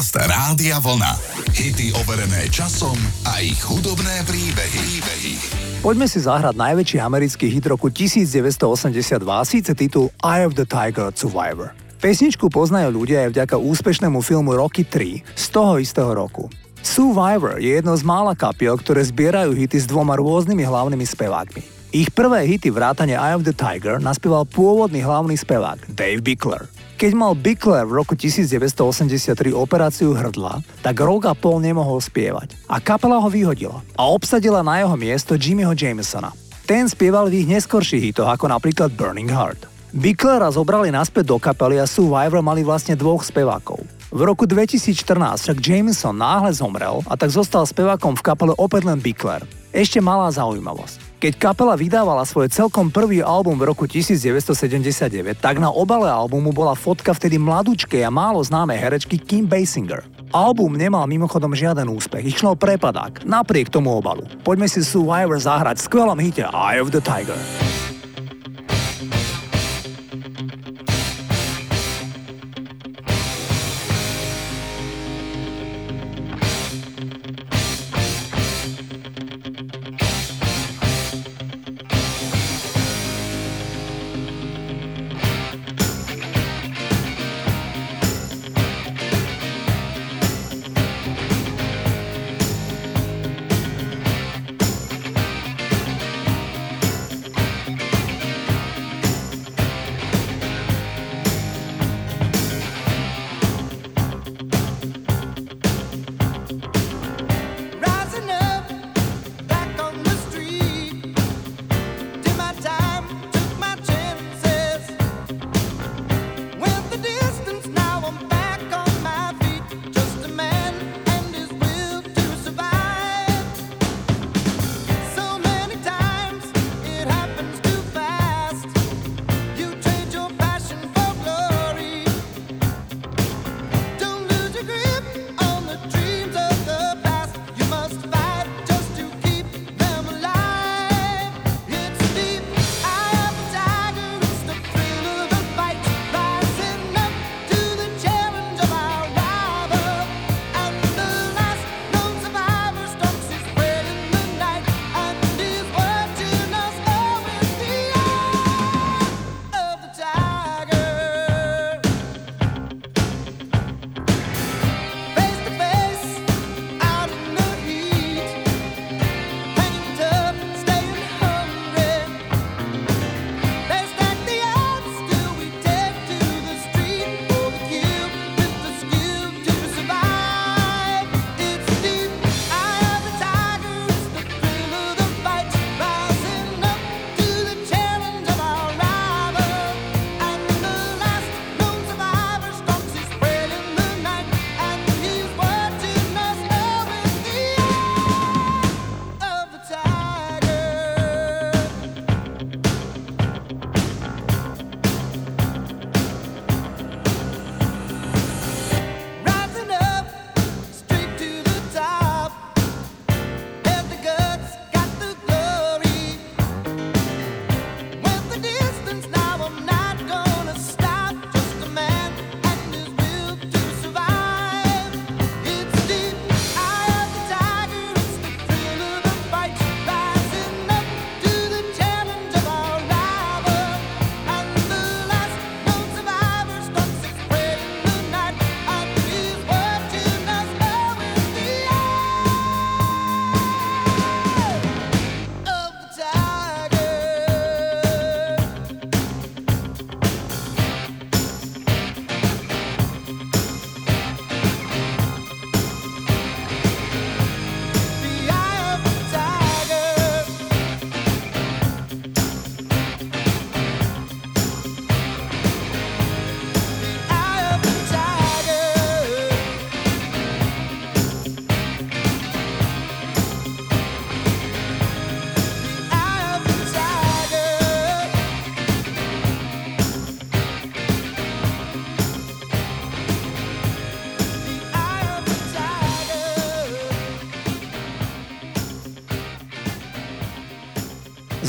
Podcast Rádia Vlna. Hity overené časom a ich hudobné príbehy. príbehy. Poďme si zahrať najväčší americký hit roku 1982, síce titul Eye of the Tiger Survivor. Pesničku poznajú ľudia aj vďaka úspešnému filmu Rocky 3 z toho istého roku. Survivor je jedno z mála kapiel, ktoré zbierajú hity s dvoma rôznymi hlavnými spevákmi. Ich prvé hity vrátane Eye of the Tiger naspieval pôvodný hlavný spevák Dave Bickler. Keď mal Bickler v roku 1983 operáciu hrdla, tak rok a pol nemohol spievať. A kapela ho vyhodila a obsadila na jeho miesto Jimmyho Jamesona. Ten spieval v ich neskorších hitoch ako napríklad Burning Heart. Bicklera zobrali naspäť do kapely a Survivor mali vlastne dvoch spevákov. V roku 2014 však Jameson náhle zomrel a tak zostal spevákom v kapele opäť len Bickler. Ešte malá zaujímavosť. Keď kapela vydávala svoj celkom prvý album v roku 1979, tak na obale albumu bola fotka vtedy mladúčkej a málo známej herečky Kim Basinger. Album nemal mimochodom žiaden úspech, išlo prepadák, napriek tomu obalu. Poďme si Survivor zahrať v skvelom hite Eye of the Tiger.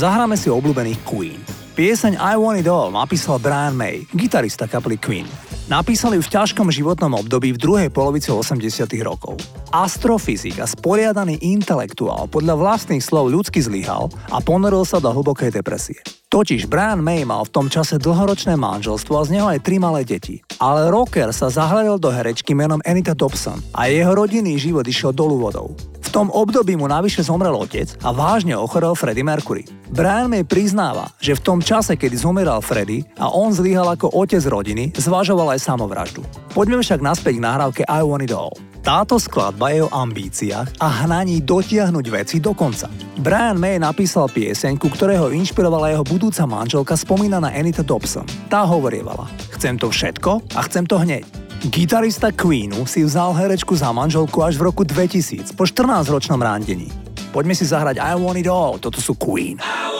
Zahráme si obľúbených Queen. Pieseň I Want It All napísal Brian May, gitarista kapely Queen. Napísali ju v ťažkom životnom období v druhej polovici 80 rokov. Astrofyzik a sporiadaný intelektuál podľa vlastných slov ľudsky zlyhal a ponoril sa do hlbokej depresie. Totiž Brian May mal v tom čase dlhoročné manželstvo a z neho aj tri malé deti. Ale rocker sa zahľadil do herečky menom Anita Dobson a jeho rodinný život išiel dolu vodou. Tom období mu navyše zomrel otec a vážne ochorel Freddie Mercury. Brian May priznáva, že v tom čase, kedy zomeral Freddie a on zlyhal ako otec rodiny, zvažoval aj samovraždu. Poďme však naspäť k nahrávke I Want It All. Táto skladba je o ambíciách a hnaní dotiahnuť veci do konca. Brian May napísal pieseň, ku ktorého inšpirovala jeho budúca manželka spomínaná Anita Dobson. Tá hovorievala, chcem to všetko a chcem to hneď. Gitarista Queenu si vzal herečku za manželku až v roku 2000 po 14-ročnom rándení. Poďme si zahrať I Want It All, toto sú Queen. I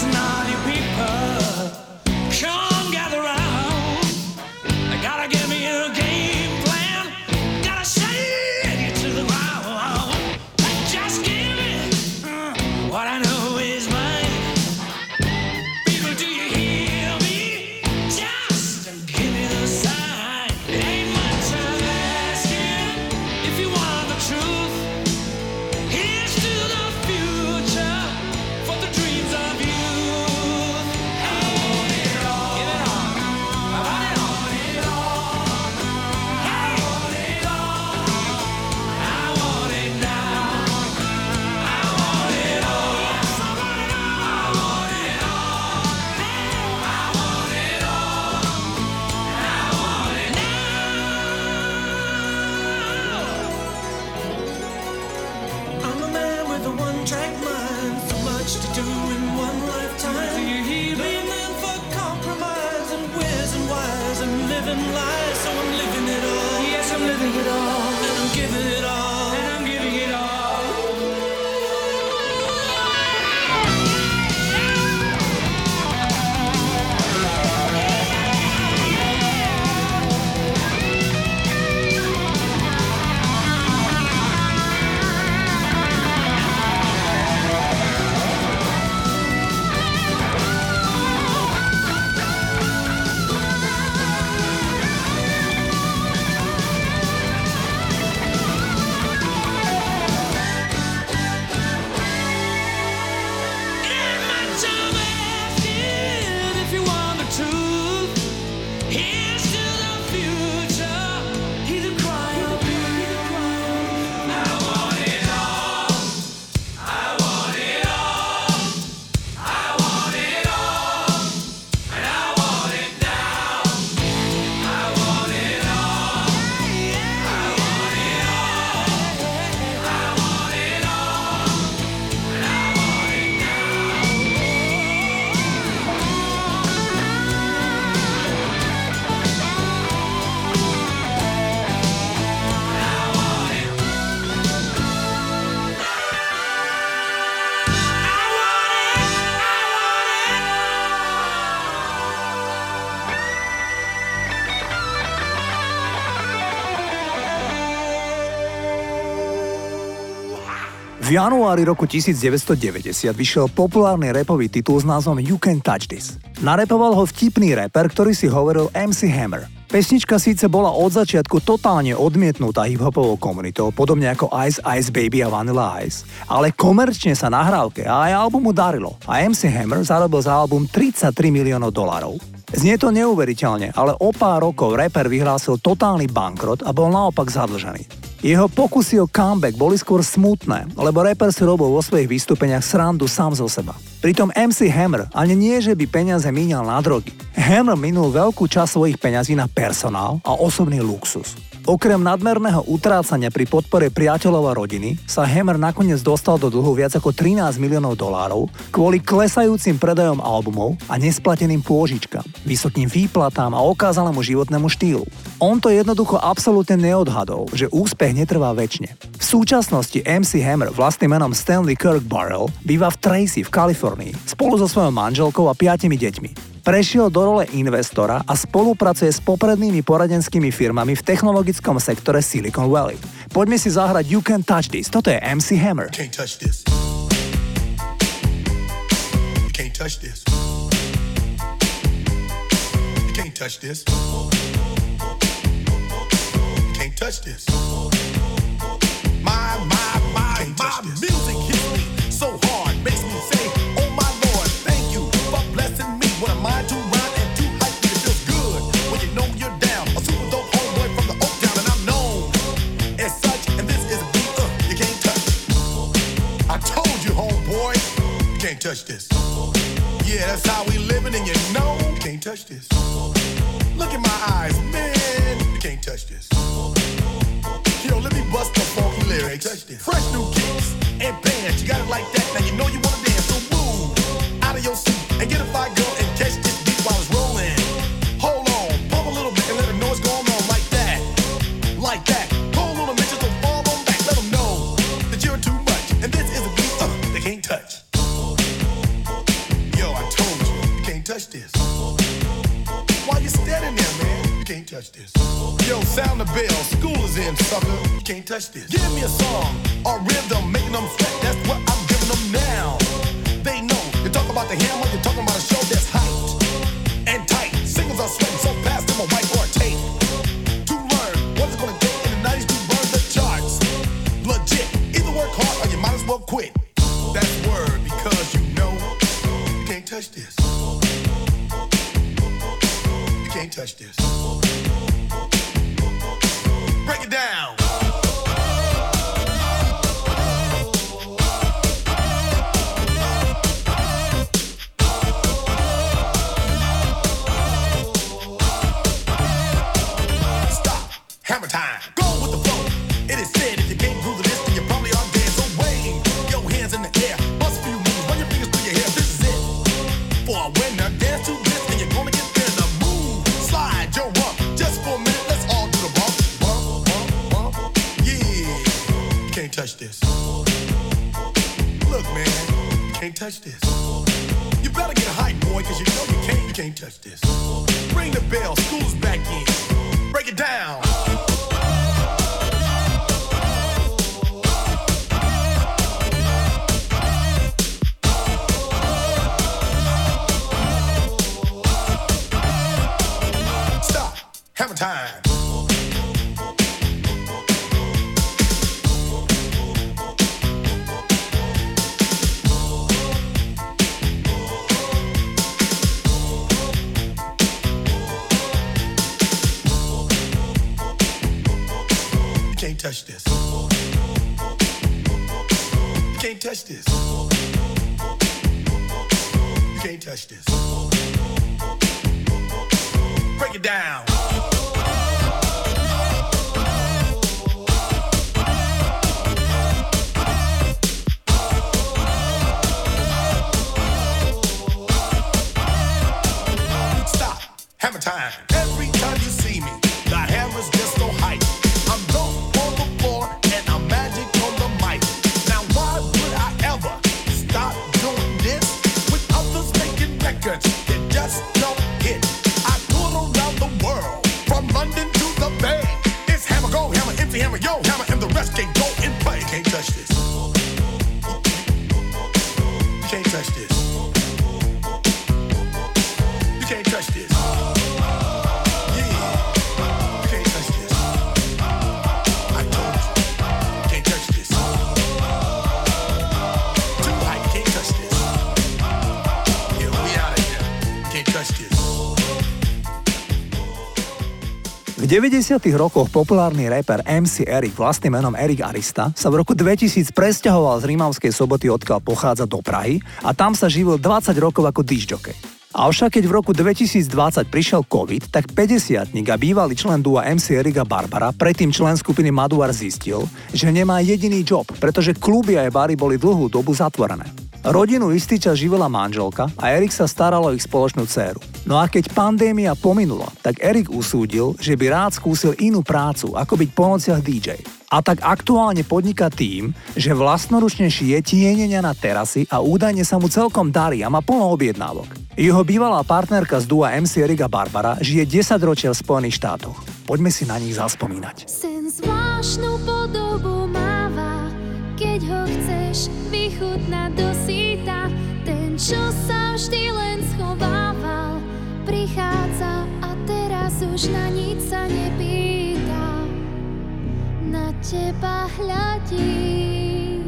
It's not V januári roku 1990 vyšiel populárny repový titul s názvom You Can Touch This. Narepoval ho vtipný reper, ktorý si hovoril MC Hammer. Pesnička síce bola od začiatku totálne odmietnutá hiphopovou komunitou, podobne ako Ice Ice Baby a Vanilla Ice, ale komerčne sa nahrávke a aj albumu darilo a MC Hammer zarobil za album 33 miliónov dolarov. Znie to neuveriteľne, ale o pár rokov rapper vyhlásil totálny bankrot a bol naopak zadlžený. Jeho pokusy o comeback boli skôr smutné, lebo rapper si robil vo svojich vystúpeniach srandu sám zo seba. Pritom MC Hammer ani nie, že by peniaze míňal na drogy. Hammer minul veľkú časť svojich peňazí na personál a osobný luxus. Okrem nadmerného utrácania pri podpore priateľov a rodiny sa Hammer nakoniec dostal do dlhu viac ako 13 miliónov dolárov kvôli klesajúcim predajom albumov a nesplateným pôžičkám, vysokým výplatám a okázalému životnému štýlu. On to jednoducho absolútne neodhadol, že úspech netrvá väčšine. V súčasnosti MC Hammer vlastným menom Stanley Kirk Burrell býva v Tracy v Kalifornii spolu so svojou manželkou a piatimi deťmi. Prešiel do role investora a spolupracuje s poprednými poradenskými firmami v technologickom sektore Silicon Valley. Poďme si zahrať You Can Touch This. Toto je MC Hammer. Can't touch this. Can't touch this. Can't touch this. You can't touch this. Down. 90. rokoch populárny rapper MC Eric vlastným menom Eric Arista sa v roku 2000 presťahoval z Rímavskej soboty, odkiaľ pochádza do Prahy a tam sa živil 20 rokov ako disjockey. Avšak keď v roku 2020 prišiel COVID, tak 50 a bývalý člen dua MC Erika Barbara, predtým člen skupiny Maduar zistil, že nemá jediný job, pretože kluby aj bary boli dlhú dobu zatvorené. Rodinu istý čas živila manželka a Erik sa staral o ich spoločnú dceru. No a keď pandémia pominula, tak Erik usúdil, že by rád skúsil inú prácu, ako byť po DJ. A tak aktuálne podniká tým, že vlastnoručne šije tienenia na terasy a údajne sa mu celkom darí a má plno objednávok. Jeho bývalá partnerka z dua MC Erika Barbara žije 10 ročia v Spojených štátoch. Poďme si na nich zaspomínať. Sen zvláštnu podobu máva, keď ho chceš vychutnať do síta. Ten, čo sa vždy len schovával, prichádza a teraz už na nič sa nepýta. Na teba hľadí.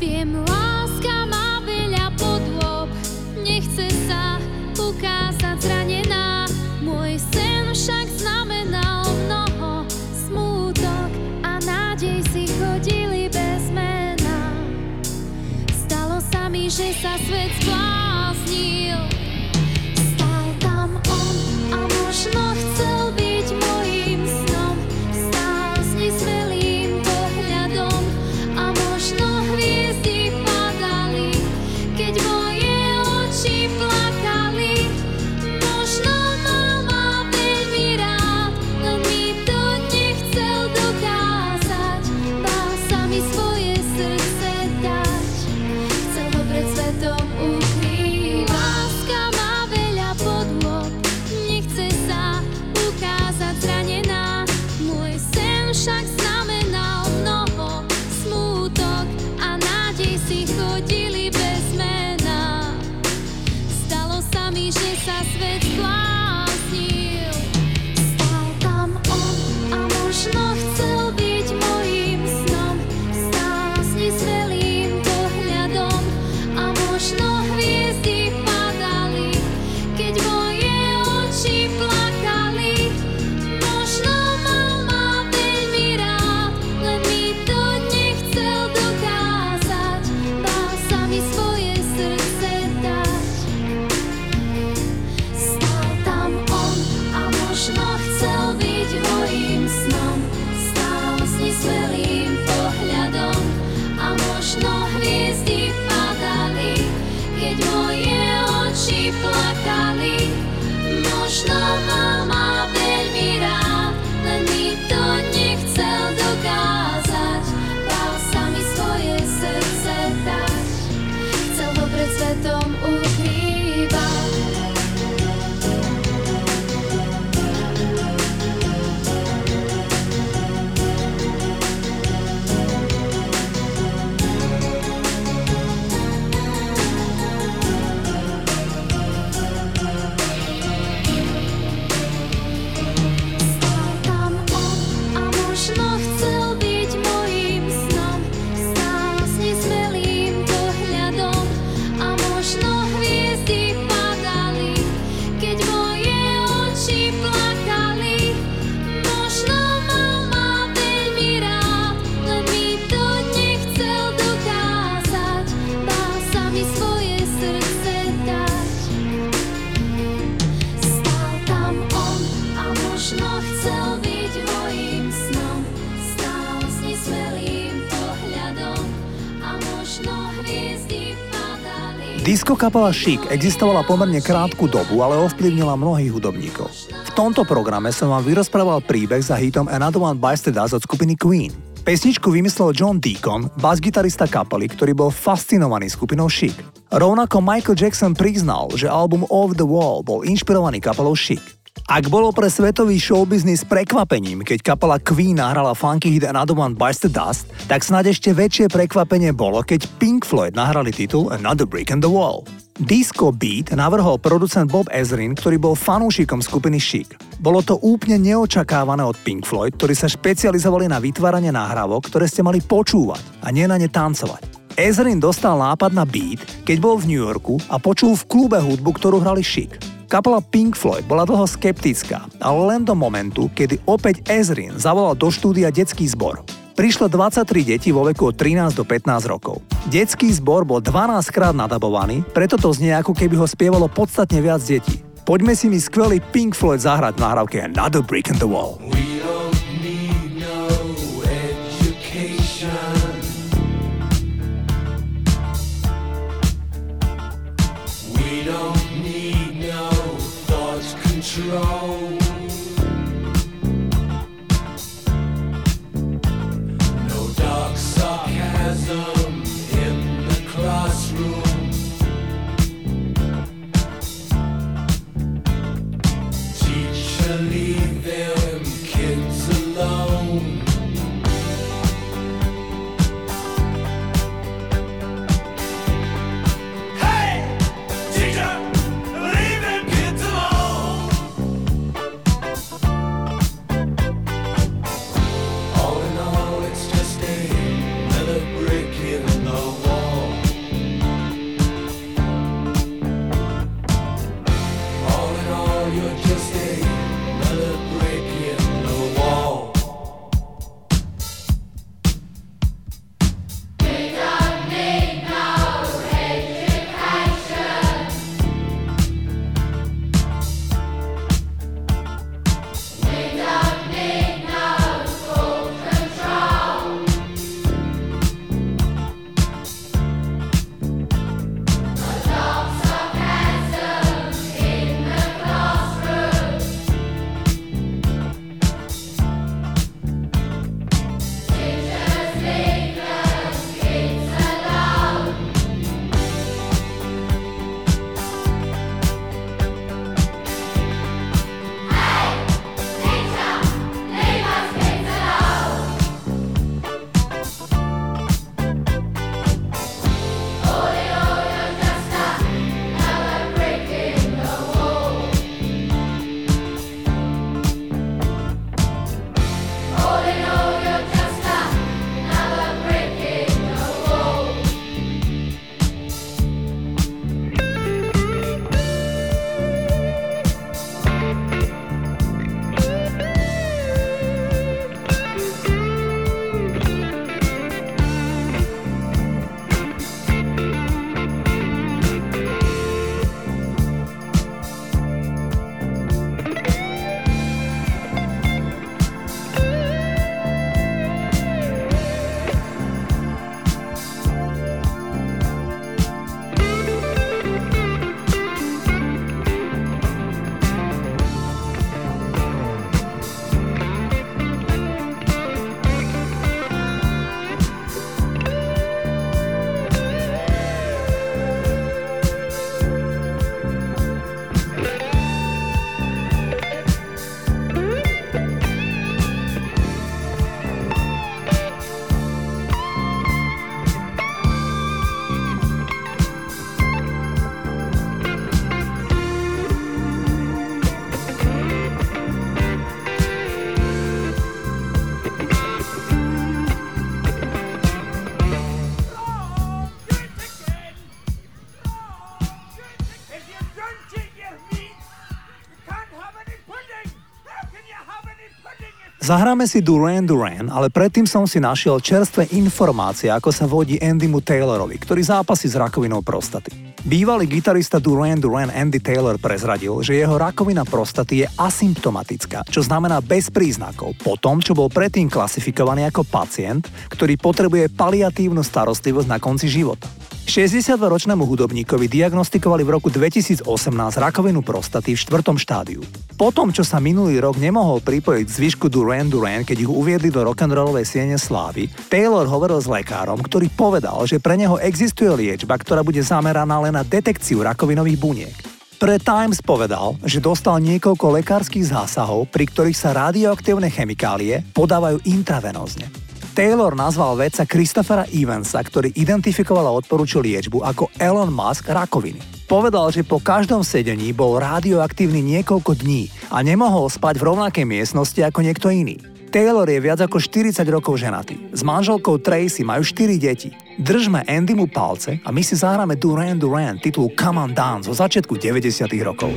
Viem, láska má veľa podôb, nechce sa ukázať zranená. Môj sen však znamenal mnoho smútok a nádej si chodili bez mena. Stalo sa mi, že sa svet Disco kapela Chic existovala pomerne krátku dobu, ale ovplyvnila mnohých hudobníkov. V tomto programe som vám vyrozprával príbeh za hitom Another One Bites the Dust od skupiny Queen. Pesničku vymyslel John Deacon, bas-gitarista kapely, ktorý bol fascinovaný skupinou Chic. Rovnako Michael Jackson priznal, že album Off the Wall bol inšpirovaný kapelou Chic. Ak bolo pre svetový showbiznis prekvapením, keď kapela Queen nahrala funky hit Another One Bites the Dust, tak snáď ešte väčšie prekvapenie bolo, keď Pink Floyd nahrali titul Another Brick in the Wall. Disco Beat navrhol producent Bob Ezrin, ktorý bol fanúšikom skupiny Chic. Bolo to úplne neočakávané od Pink Floyd, ktorí sa špecializovali na vytváranie nahrávok, ktoré ste mali počúvať a nie na ne tancovať. Ezrin dostal nápad na beat, keď bol v New Yorku a počul v klube hudbu, ktorú hrali Chic. Kapela Pink Floyd bola dlho skeptická, ale len do momentu, kedy opäť Ezrin zavolal do štúdia detský zbor. Prišlo 23 detí vo veku od 13 do 15 rokov. Detský zbor bol 12 krát nadabovaný, preto to znie ako keby ho spievalo podstatne viac detí. Poďme si mi skvelý Pink Floyd zahrať v nahrávke Another Brick in the Wall. We wrong. Zahráme si Duran Duran, ale predtým som si našiel čerstvé informácie, ako sa vodí Andymu Taylorovi, ktorý zápasí s rakovinou prostaty. Bývalý gitarista Duran Duran Andy Taylor prezradil, že jeho rakovina prostaty je asymptomatická, čo znamená bez príznakov, po tom, čo bol predtým klasifikovaný ako pacient, ktorý potrebuje paliatívnu starostlivosť na konci života. 62-ročnému hudobníkovi diagnostikovali v roku 2018 rakovinu prostaty v štvrtom štádiu. Po tom, čo sa minulý rok nemohol pripojiť k zvyšku Duran Duran, keď ich uviedli do rock'n'rollovej siene slávy, Taylor hovoril s lekárom, ktorý povedal, že pre neho existuje liečba, ktorá bude zameraná len na detekciu rakovinových buniek. Pre Times povedal, že dostal niekoľko lekárskych zásahov, pri ktorých sa radioaktívne chemikálie podávajú intravenózne. Taylor nazval vedca Christophera Evansa, ktorý identifikoval a odporúčil liečbu ako Elon Musk rakoviny. Povedal, že po každom sedení bol radioaktívny niekoľko dní a nemohol spať v rovnakej miestnosti ako niekto iný. Taylor je viac ako 40 rokov ženatý. S manželkou Tracy majú 4 deti. Držme Andy mu palce a my si zahráme Duran Duran titul Come on Down zo začiatku 90 rokov.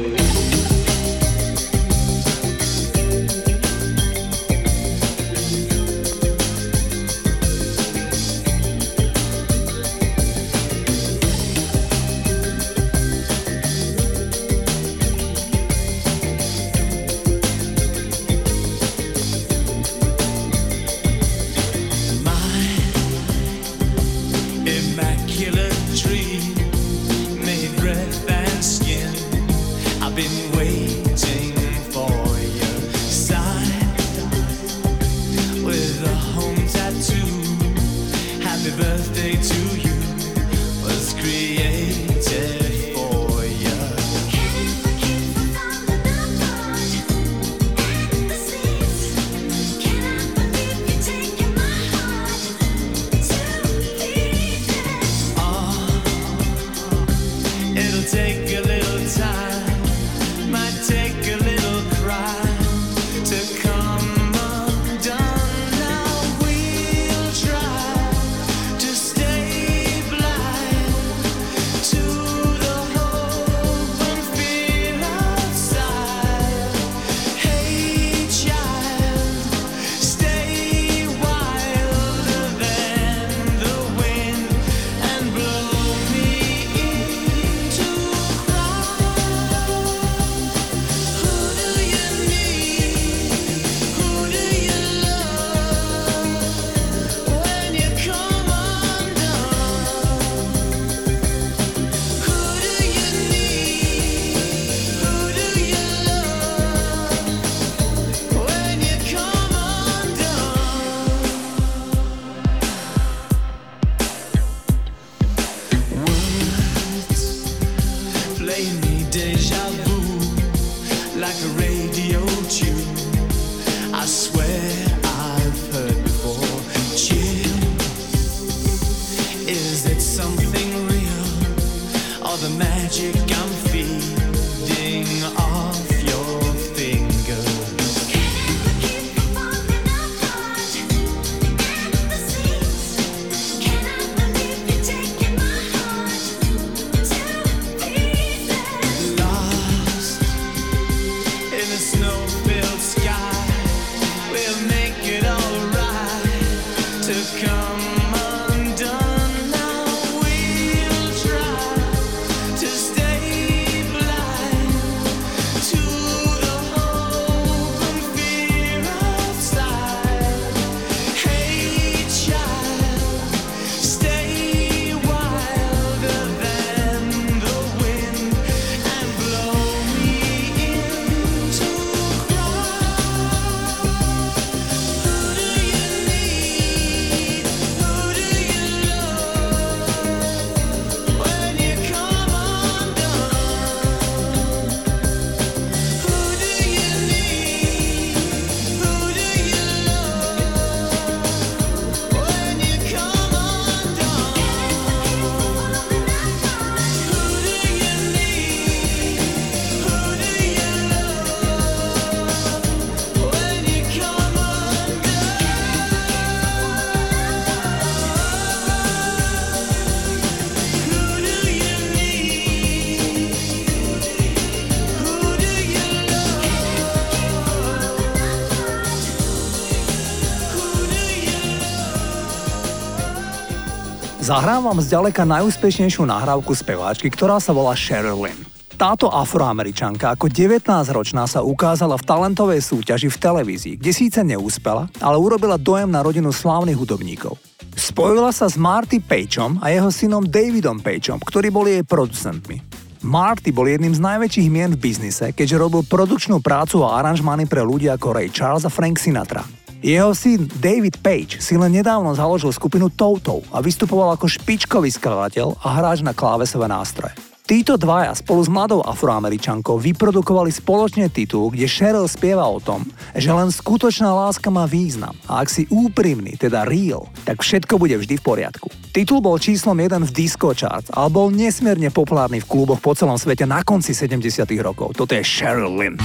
Zahrám vám zďaleka najúspešnejšiu nahrávku speváčky, ktorá sa volá Cheryl Lynn. Táto afroameričanka ako 19-ročná sa ukázala v talentovej súťaži v televízii, kde síce neúspela, ale urobila dojem na rodinu slávnych hudobníkov. Spojila sa s Marty Pageom a jeho synom Davidom Pageom, ktorí boli jej producentmi. Marty bol jedným z najväčších mien v biznise, keďže robil produkčnú prácu a aranžmány pre ľudí ako Ray Charles a Frank Sinatra. Jeho syn David Page si len nedávno založil skupinu Toto a vystupoval ako špičkový skladateľ a hráč na klávesové nástroje. Títo dvaja spolu s mladou afroameričankou vyprodukovali spoločne titul, kde Cheryl spieva o tom, že len skutočná láska má význam a ak si úprimný, teda real, tak všetko bude vždy v poriadku. Titul bol číslom 1 v disco charts, ale bol nesmierne populárny v kluboch po celom svete na konci 70 rokov. Toto je Cheryl Lynn.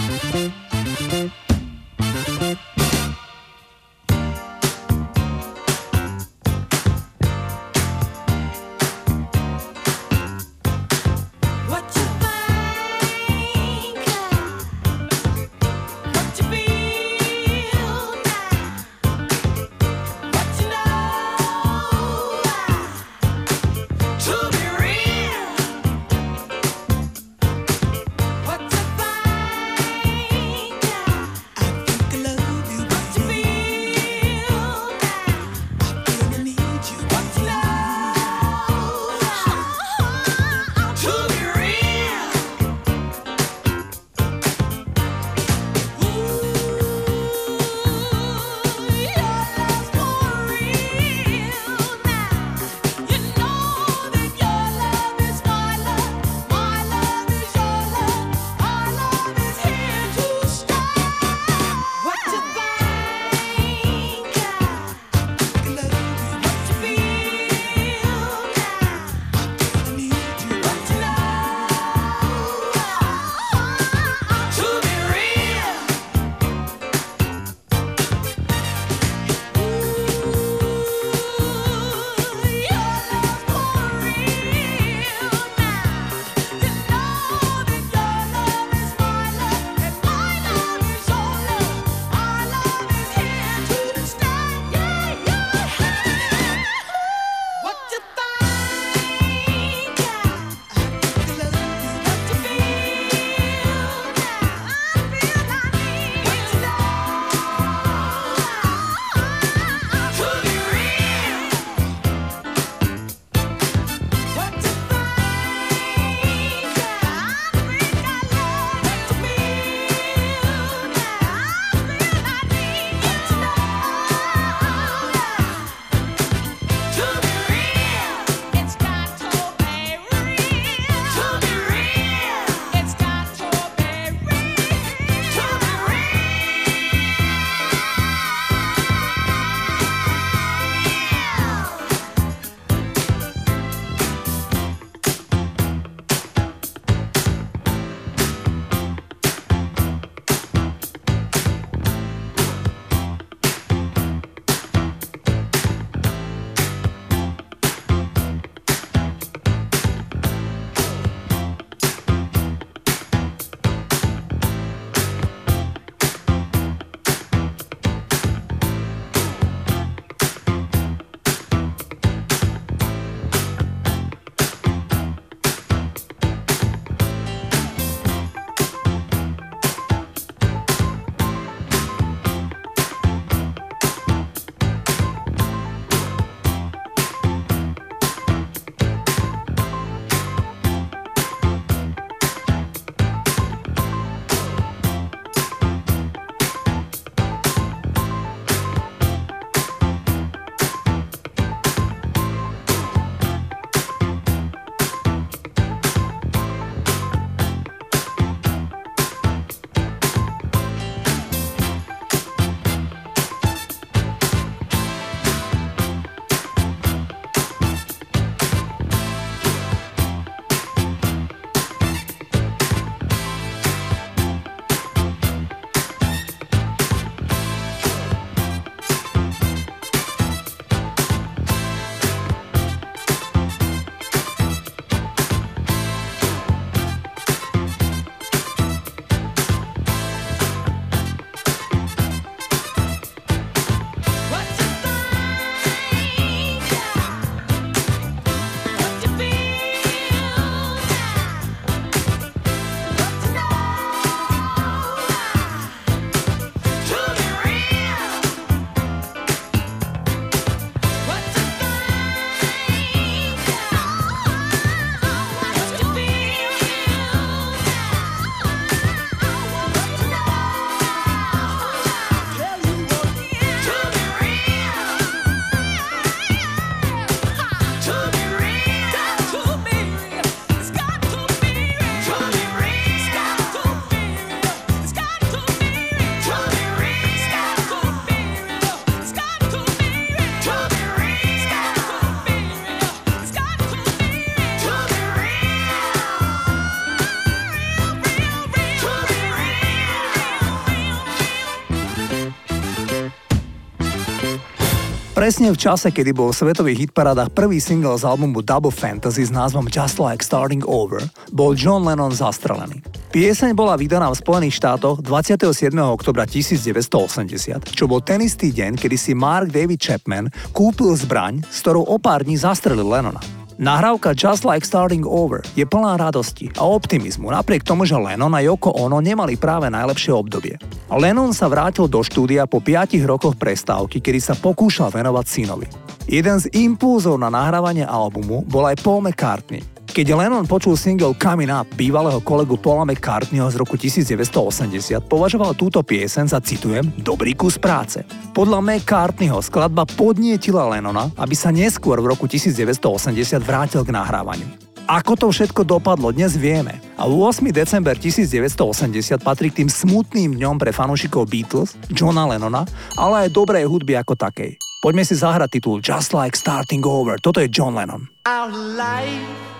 Presne v čase, kedy bol v svetových hitparádach prvý single z albumu Double Fantasy s názvom Just Like Starting Over, bol John Lennon zastrelený. Pieseň bola vydaná v Spojených štátoch 27. oktobra 1980, čo bol ten istý deň, kedy si Mark David Chapman kúpil zbraň, s ktorou o pár dní zastrelil Lennona. Nahrávka Just Like Starting Over je plná radosti a optimizmu, napriek tomu, že Lennon a Yoko Ono nemali práve najlepšie obdobie. Lennon sa vrátil do štúdia po 5 rokoch prestávky, kedy sa pokúšal venovať synovi. Jeden z impulzov na nahrávanie albumu bol aj Paul McCartney, keď Lennon počul single Coming Up bývalého kolegu Paula McCartneyho z roku 1980, považoval túto pieseň za, citujem, dobrý kus práce. Podľa McCartneyho skladba podnietila Lennona, aby sa neskôr v roku 1980 vrátil k nahrávaniu. Ako to všetko dopadlo, dnes vieme. A 8. december 1980 patrí k tým smutným dňom pre fanúšikov Beatles, Johna Lennona, ale aj dobrej hudby ako takej. Poďme si zahrať titul Just Like Starting Over. Toto je John Lennon. Our life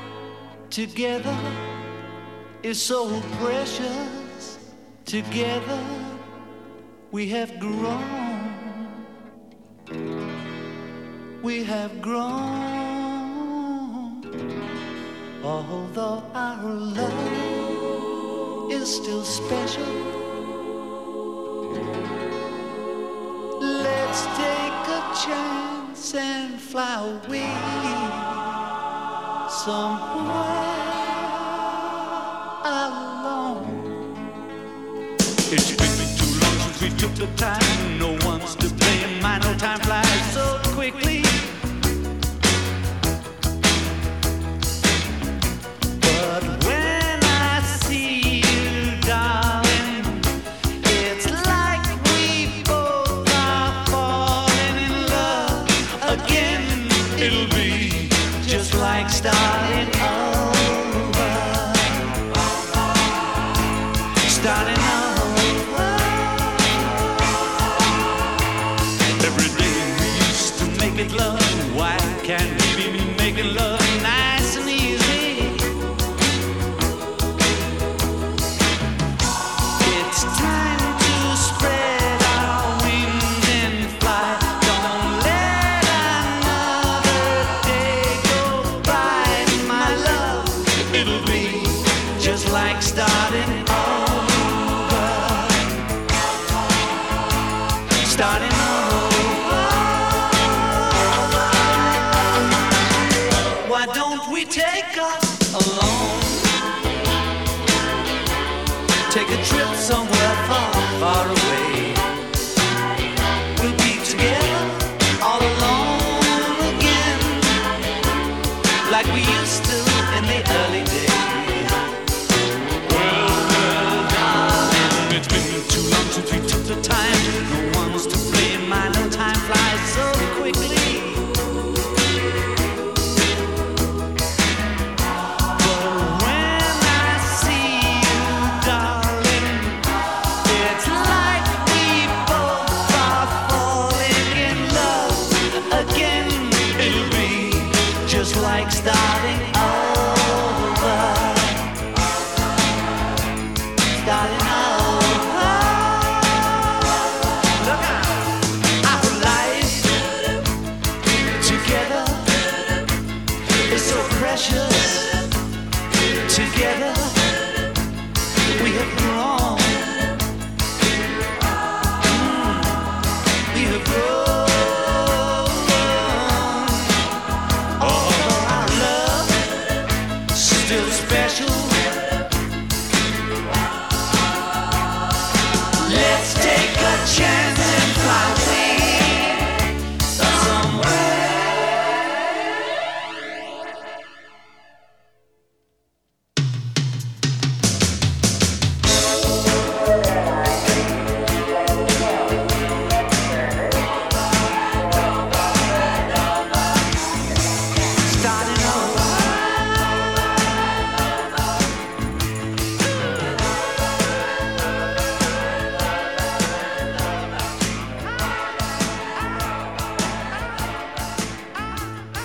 together is so precious. Together we have grown. We have grown. Although our love is still special. Let's take a chance and fly away somewhere since we took the time.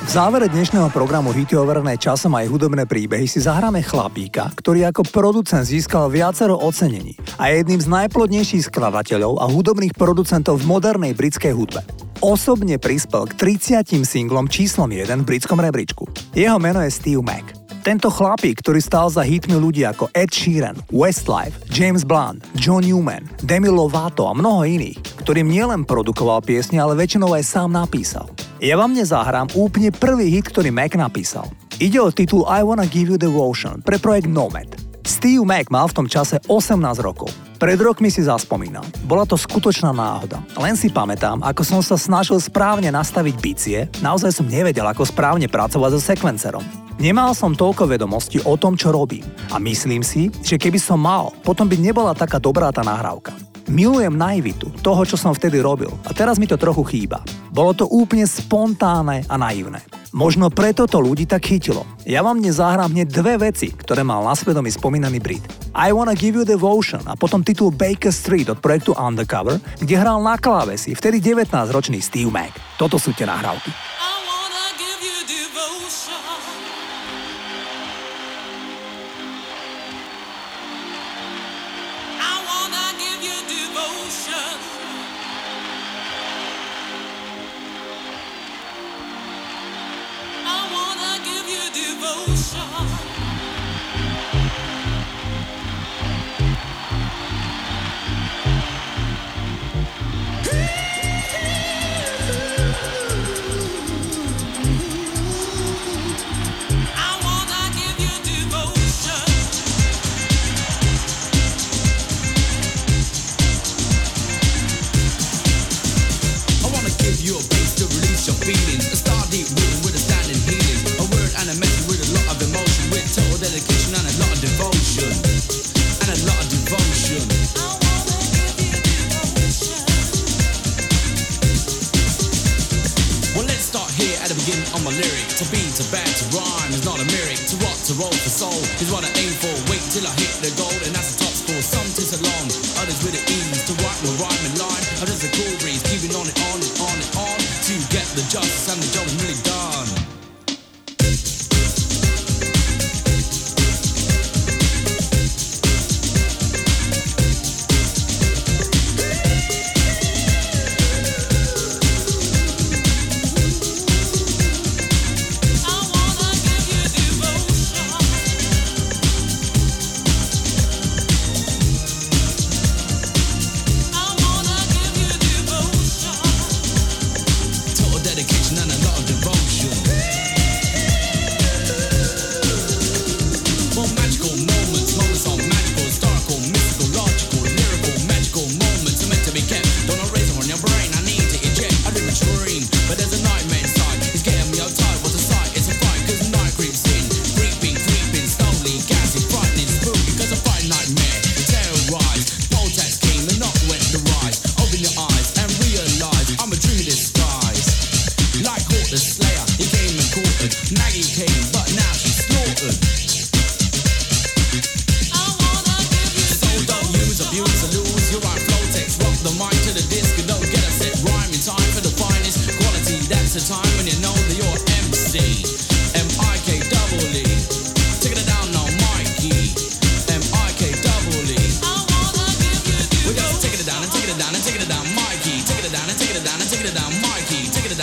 V závere dnešného programu Hity overené časom aj hudobné príbehy si zahráme chlapíka, ktorý ako producent získal viacero ocenení a je jedným z najplodnejších skladateľov a hudobných producentov v modernej britskej hudbe. Osobne prispel k 30 singlom číslom 1 v britskom rebríčku. Jeho meno je Steve Mack. Tento chlapík, ktorý stál za hitmi ľudí ako Ed Sheeran, Westlife, James Blunt, John Newman, Demi Lovato a mnoho iných, ktorým nielen produkoval piesne, ale väčšinou aj sám napísal. Ja vám nezahrám úplne prvý hit, ktorý Mac napísal. Ide o titul I Wanna Give You Devotion pre projekt Nomad. Steve Mac mal v tom čase 18 rokov. Pred rokmi si zaspomínal. Bola to skutočná náhoda. Len si pamätám, ako som sa snažil správne nastaviť bicie, naozaj som nevedel, ako správne pracovať so sekvencerom. Nemal som toľko vedomostí o tom, čo robím a myslím si, že keby som mal, potom by nebola taká dobrá tá nahrávka. Milujem naivitu toho, čo som vtedy robil a teraz mi to trochu chýba. Bolo to úplne spontánne a naivné. Možno preto to ľudí tak chytilo. Ja vám dnes zahrám hneď dve veci, ktoré mal na svedomí spomínaný Brit. I Wanna Give You Devotion a potom titul Baker Street od projektu Undercover, kde hral na klávesi vtedy 19-ročný Steve Mac. Toto sú tie nahrávky. Oh. to bed, to rhyme is not a miracle. To rock, to roll, for soul is what I aim for. Wait till I hit the goal, and that's the top score. Some tis along.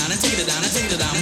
down and take it down and take it down.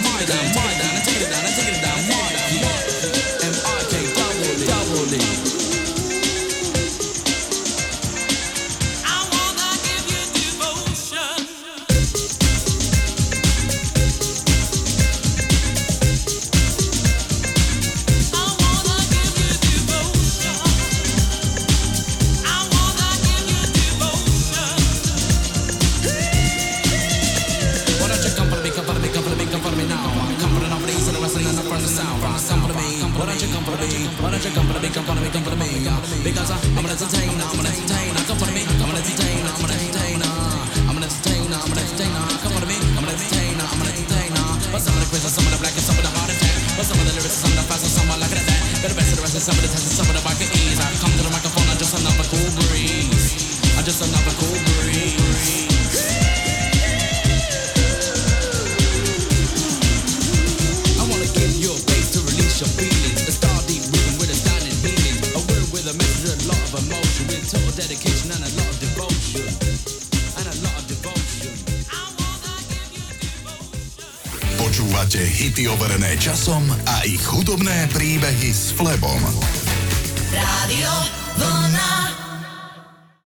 Časom a ich hudobné príbehy